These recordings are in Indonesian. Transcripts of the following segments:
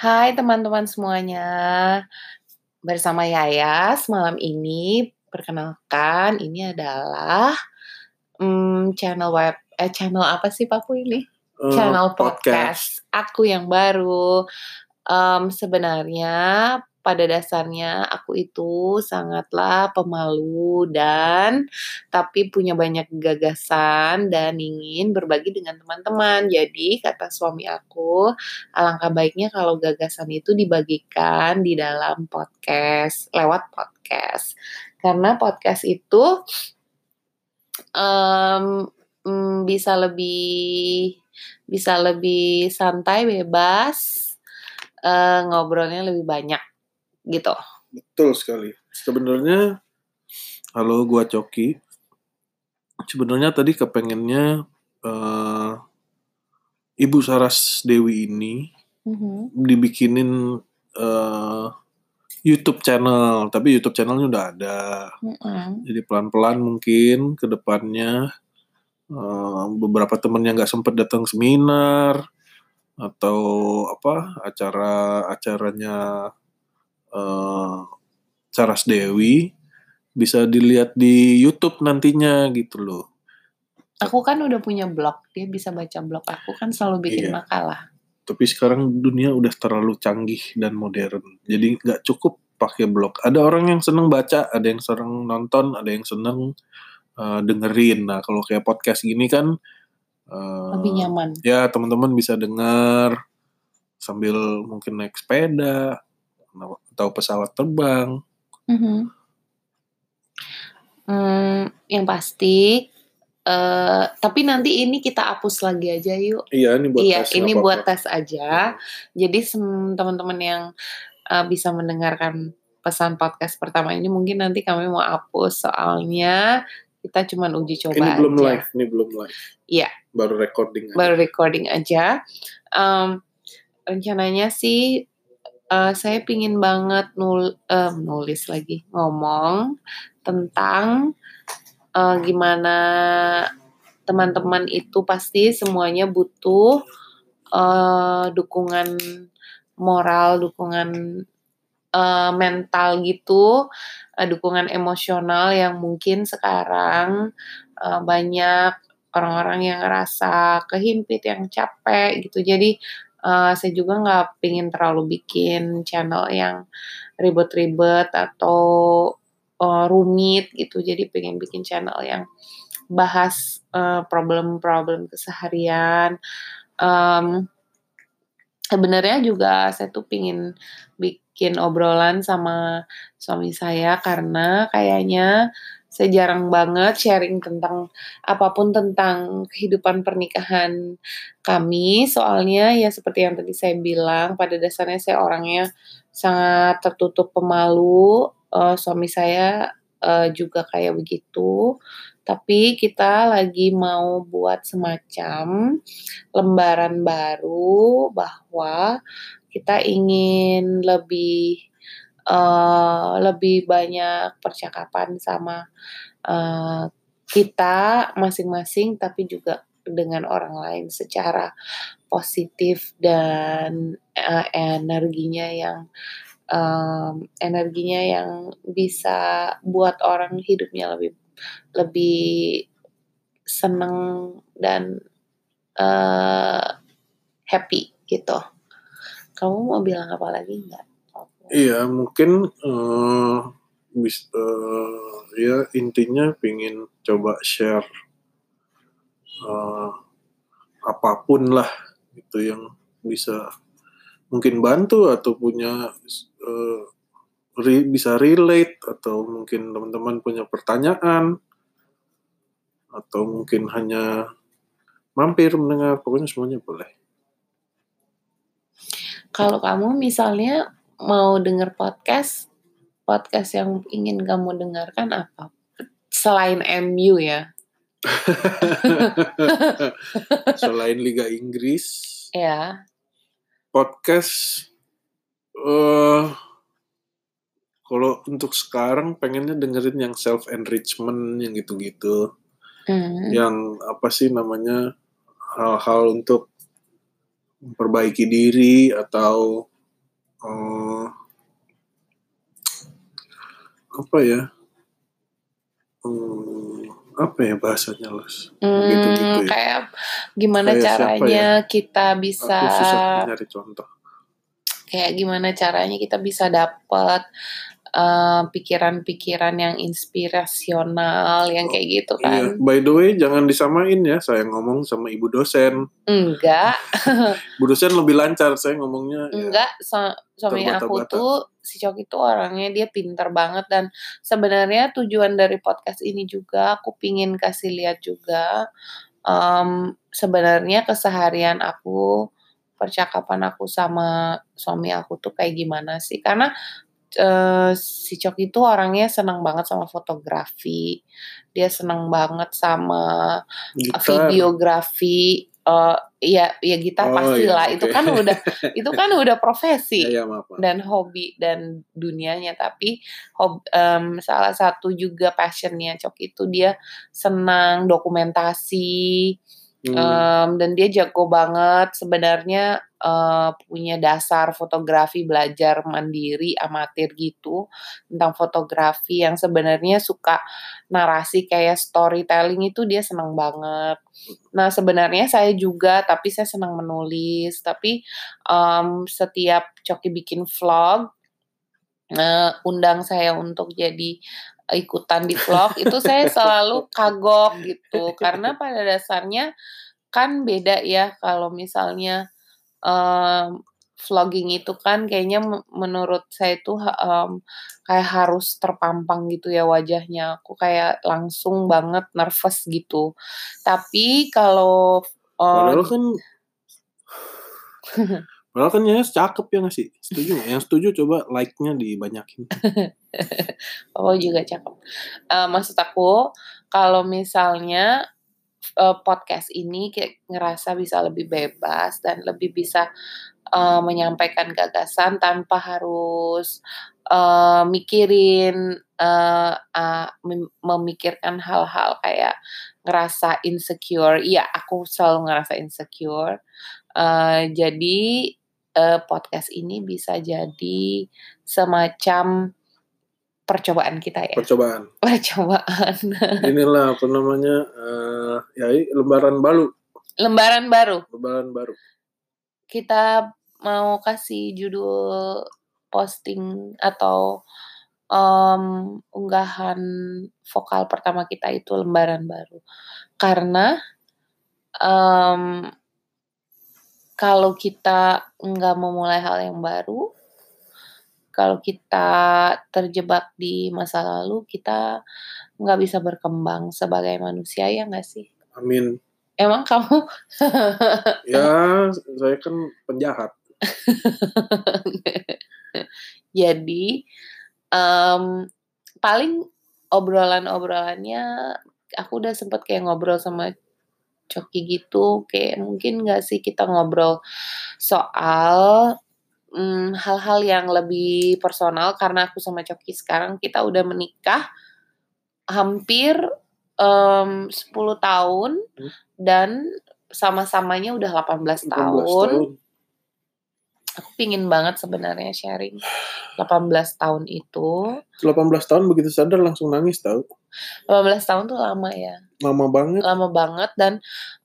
Hai teman-teman semuanya, bersama Yayas malam ini perkenalkan ini adalah um, channel web eh channel apa sih Papu ini? Uh, channel podcast. podcast. Aku yang baru. Um, sebenarnya pada dasarnya aku itu sangatlah pemalu dan tapi punya banyak gagasan dan ingin berbagi dengan teman-teman. Jadi kata suami aku, alangkah baiknya kalau gagasan itu dibagikan di dalam podcast, lewat podcast. Karena podcast itu um, bisa lebih bisa lebih santai, bebas, uh, ngobrolnya lebih banyak gitu. Betul sekali. Sebenarnya halo gua Coki. Sebenarnya tadi kepengennya uh, Ibu Saras Dewi ini mm-hmm. dibikinin uh, YouTube channel, tapi YouTube channelnya udah ada. Mm-hmm. Jadi pelan-pelan mungkin ke depannya uh, beberapa teman yang nggak sempat datang seminar atau apa acara acaranya uh, Saras Dewi bisa dilihat di YouTube nantinya gitu loh. Aku kan udah punya blog, dia bisa baca blog aku kan selalu bikin iya. makalah. Tapi sekarang dunia udah terlalu canggih dan modern, jadi nggak cukup pakai blog. Ada orang yang seneng baca, ada yang seneng nonton, ada yang seneng uh, dengerin. Nah kalau kayak podcast gini kan uh, lebih nyaman. Ya teman-teman bisa dengar sambil mungkin naik sepeda, atau pesawat terbang. Mm-hmm. Hmm, yang pasti, uh, tapi nanti ini kita hapus lagi aja yuk. Iya, ini buat iya, tes. ini apa-apa. buat tes aja. Jadi teman-teman yang uh, bisa mendengarkan pesan podcast pertama ini mungkin nanti kami mau hapus soalnya kita cuma uji coba ini belum aja. live, ini belum live. Iya. Baru recording. Aja. Baru recording aja. Um, rencananya sih uh, saya pingin banget nul uh, nulis lagi ngomong tentang uh, gimana teman-teman itu pasti semuanya butuh uh, dukungan moral, dukungan uh, mental gitu, uh, dukungan emosional yang mungkin sekarang uh, banyak orang-orang yang ngerasa kehimpit, yang capek gitu. Jadi uh, saya juga nggak pingin terlalu bikin channel yang ribet-ribet atau uh, rumit gitu. Jadi pengen bikin channel yang bahas problem-problem uh, keseharian. Um, sebenarnya juga saya tuh pingin bikin obrolan sama suami saya karena kayaknya saya jarang banget sharing tentang apa pun tentang kehidupan pernikahan kami. Soalnya ya seperti yang tadi saya bilang, pada dasarnya saya orangnya sangat tertutup pemalu. Uh, suami saya uh, juga kayak begitu. Tapi kita lagi mau buat semacam lembaran baru bahwa kita ingin lebih uh, lebih banyak percakapan sama uh, kita masing-masing tapi juga dengan orang lain secara positif dan uh, energinya yang um, energinya yang bisa buat orang hidupnya lebih lebih seneng dan uh, happy gitu. Kamu mau bilang apa lagi nggak? Iya, mungkin uh, bis, uh, ya intinya pingin coba share uh, apa pun lah itu yang bisa mungkin bantu atau punya uh, re, bisa relate atau mungkin teman-teman punya pertanyaan atau mungkin hanya mampir mendengar pokoknya semuanya boleh. Kalau kamu misalnya mau denger podcast, podcast yang ingin kamu dengarkan apa? Selain MU ya. Selain Liga Inggris. Ya. Podcast uh, kalau untuk sekarang pengennya dengerin yang self enrichment yang gitu-gitu. Hmm. Yang apa sih namanya hal-hal untuk memperbaiki diri atau eh, apa ya? Hmm, apa ya bahasanya, Los? Hmm, ya. kayak gimana Kayak caranya ya? kita bisa Aku susah nyari contoh. kayak gimana caranya kita bisa dapat eh, pikiran-pikiran yang inspirasional yang kayak gitu Iya, kan. by the way jangan disamain ya, saya ngomong sama ibu dosen. Enggak, Ibu dosen lebih lancar, saya ngomongnya ya enggak su- suami aku tuh si Coki tuh orangnya dia pinter banget dan sebenarnya tujuan dari podcast ini juga aku pingin kasih lihat juga em, sebenarnya keseharian aku percakapan aku sama suami aku tuh kayak gimana sih karena eh, si Coki itu orangnya senang banget sama fotografi dia senang banget sama Gitar. videografi eh ya ya gitar Oh, pastilah iya, itu oke. kan udah itu kan udah profesi maaf, maaf. dan hobi dan dunianya tapi hob, em, salah satu juga passionnya Cok itu dia senang dokumentasi Hmm, em, dan dia jago banget. Sebenarnya eh, punya dasar fotografi belajar mandiri amatir gitu tentang fotografi yang sebenarnya suka narasi kayak storytelling itu dia senang banget. Nah, sebenarnya saya juga, tapi saya senang menulis. Tapi em, setiap Coki bikin vlog, eh, undang saya untuk jadi ikutan di vlog, itu saya selalu kagok gitu. Karena pada dasarnya kan beda ya kalau misalnya em, vlogging itu kan kayaknya me- menurut saya itu ha- em, kayak harus terpampang gitu ya wajahnya. Aku kayak langsung banget nervous gitu. Tapi kalau kan Padahal kan Yayas cakep ya nggak sih? Setuju nggak? Yang setuju coba like-nya dibanyakin. Oh juga cakep. Eh, maksud aku kalau misalnya eh, podcast ini kayak ngerasa bisa lebih bebas dan lebih bisa eh, menyampaikan gagasan tanpa harus eh, mikirin ah, mem- memikirkan hal-hal kayak ngerasa insecure. Iya, aku selalu ngerasa insecure. Eh, jadi eh, podcast ini bisa jadi semacam percobaan kita ya. Percobaan. Percobaan. Inilah apa namanya? eh ya lembaran baru, Lembaran baru. lembaran baru. Kita mau kasih judul posting atau em, unggahan vokal pertama kita itu lembaran baru. Karena em, kalau kita nggak memulai hal yang baru, kalau kita terjebak di masa lalu, kita nggak bisa berkembang sebagai manusia ya nggak sih? Amin. Emang kamu Ya, saya kan penjahat. jadi em, paling obrolan-obrolannya aku udah sempet kayak ngobrol sama Coki gitu kayak mungkin nggak sih kita ngobrol soal mm, hal-hal yang lebih personal karena aku sama Coki sekarang kita udah menikah hampir em, 10 tahun Hmm. dan sama-samanya udah 18 18 tahun. tahun. Aku pingin banget sebenarnya sharing 18 tahun itu. 18 tahun begitu sadar langsung nangis tahu. 18 tahun tuh lama ya. Lama banget. Lama banget dan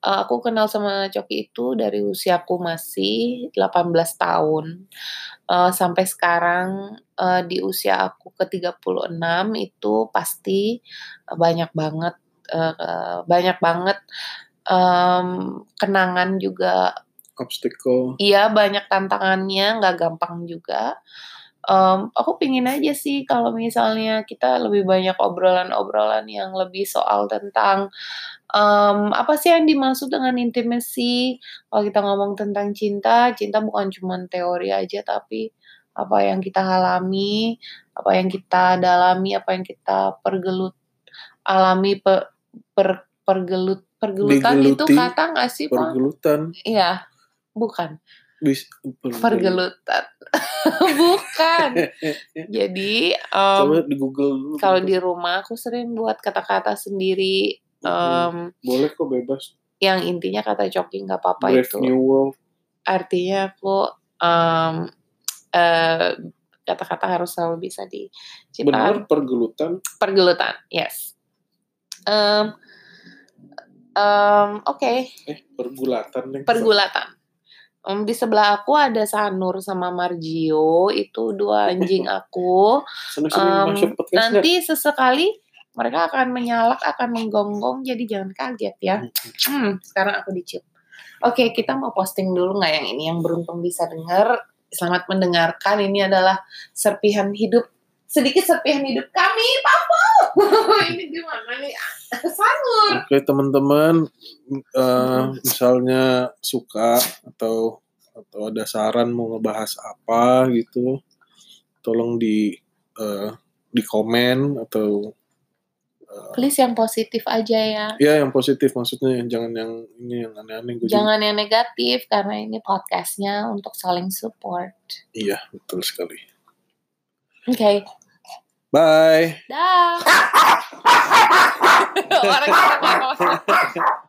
uh, aku kenal sama Coki itu dari usiaku masih 18 tahun. Uh, sampai sekarang uh, di usia aku ke 36 itu pasti banyak banget uh, banyak banget um, kenangan juga Obstacle. Iya banyak tantangannya, nggak gampang juga. Em, aku pingin aja sih kalau misalnya kita lebih banyak obrolan-obrolan yang lebih soal tentang em, apa sih yang dimaksud dengan intimacy. Kalau kita ngomong tentang cinta, cinta bukan cuma teori aja, tapi apa yang kita alami, apa yang kita dalami, apa yang kita pergelut alami per, per- pergelut pergelutan itu Digeluti, kata nggak sih Pak? Pergelutan. Iya, bukan Bis, pergelutan bukan jadi em, Coba di Google kalau di rumah aku sering buat kata-kata sendiri em, Boleh kok bebas. yang intinya kata coki nggak apa-apa Brave itu New World. artinya aku em, eh, kata-kata harus selalu bisa Benar diciptakan. pergelutan. Pergelutan, yes. Em, em, Oke, Eh, pergulatan. Neng. pergulatan. Em, di sebelah aku ada Sanur sama Margio, itu dua anjing aku. Nggak? nanti sesekali mereka akan menyalak, akan menggonggong, jadi jangan kaget ya. Hmm, sekarang aku dicium. Oke, kita mau posting dulu nggak yang ini yang beruntung bisa dengar. Selamat mendengarkan. Ini adalah serpihan hidup sedikit serpihan hidup kami, Papa. ini gimana nih? Sanur. Oke teman-teman, eh, misalnya suka atau atau ada saran mau ngebahas apa gitu, tolong di eh, di komen atau Please yang positif aja ya. ya yang positif maksudnya jangan yang ini yang aneh-aneh juga- Jangan yang negatif karena ini podcastnya untuk saling support. Iya betul sekali. Oke, Bye. dah. Orang kita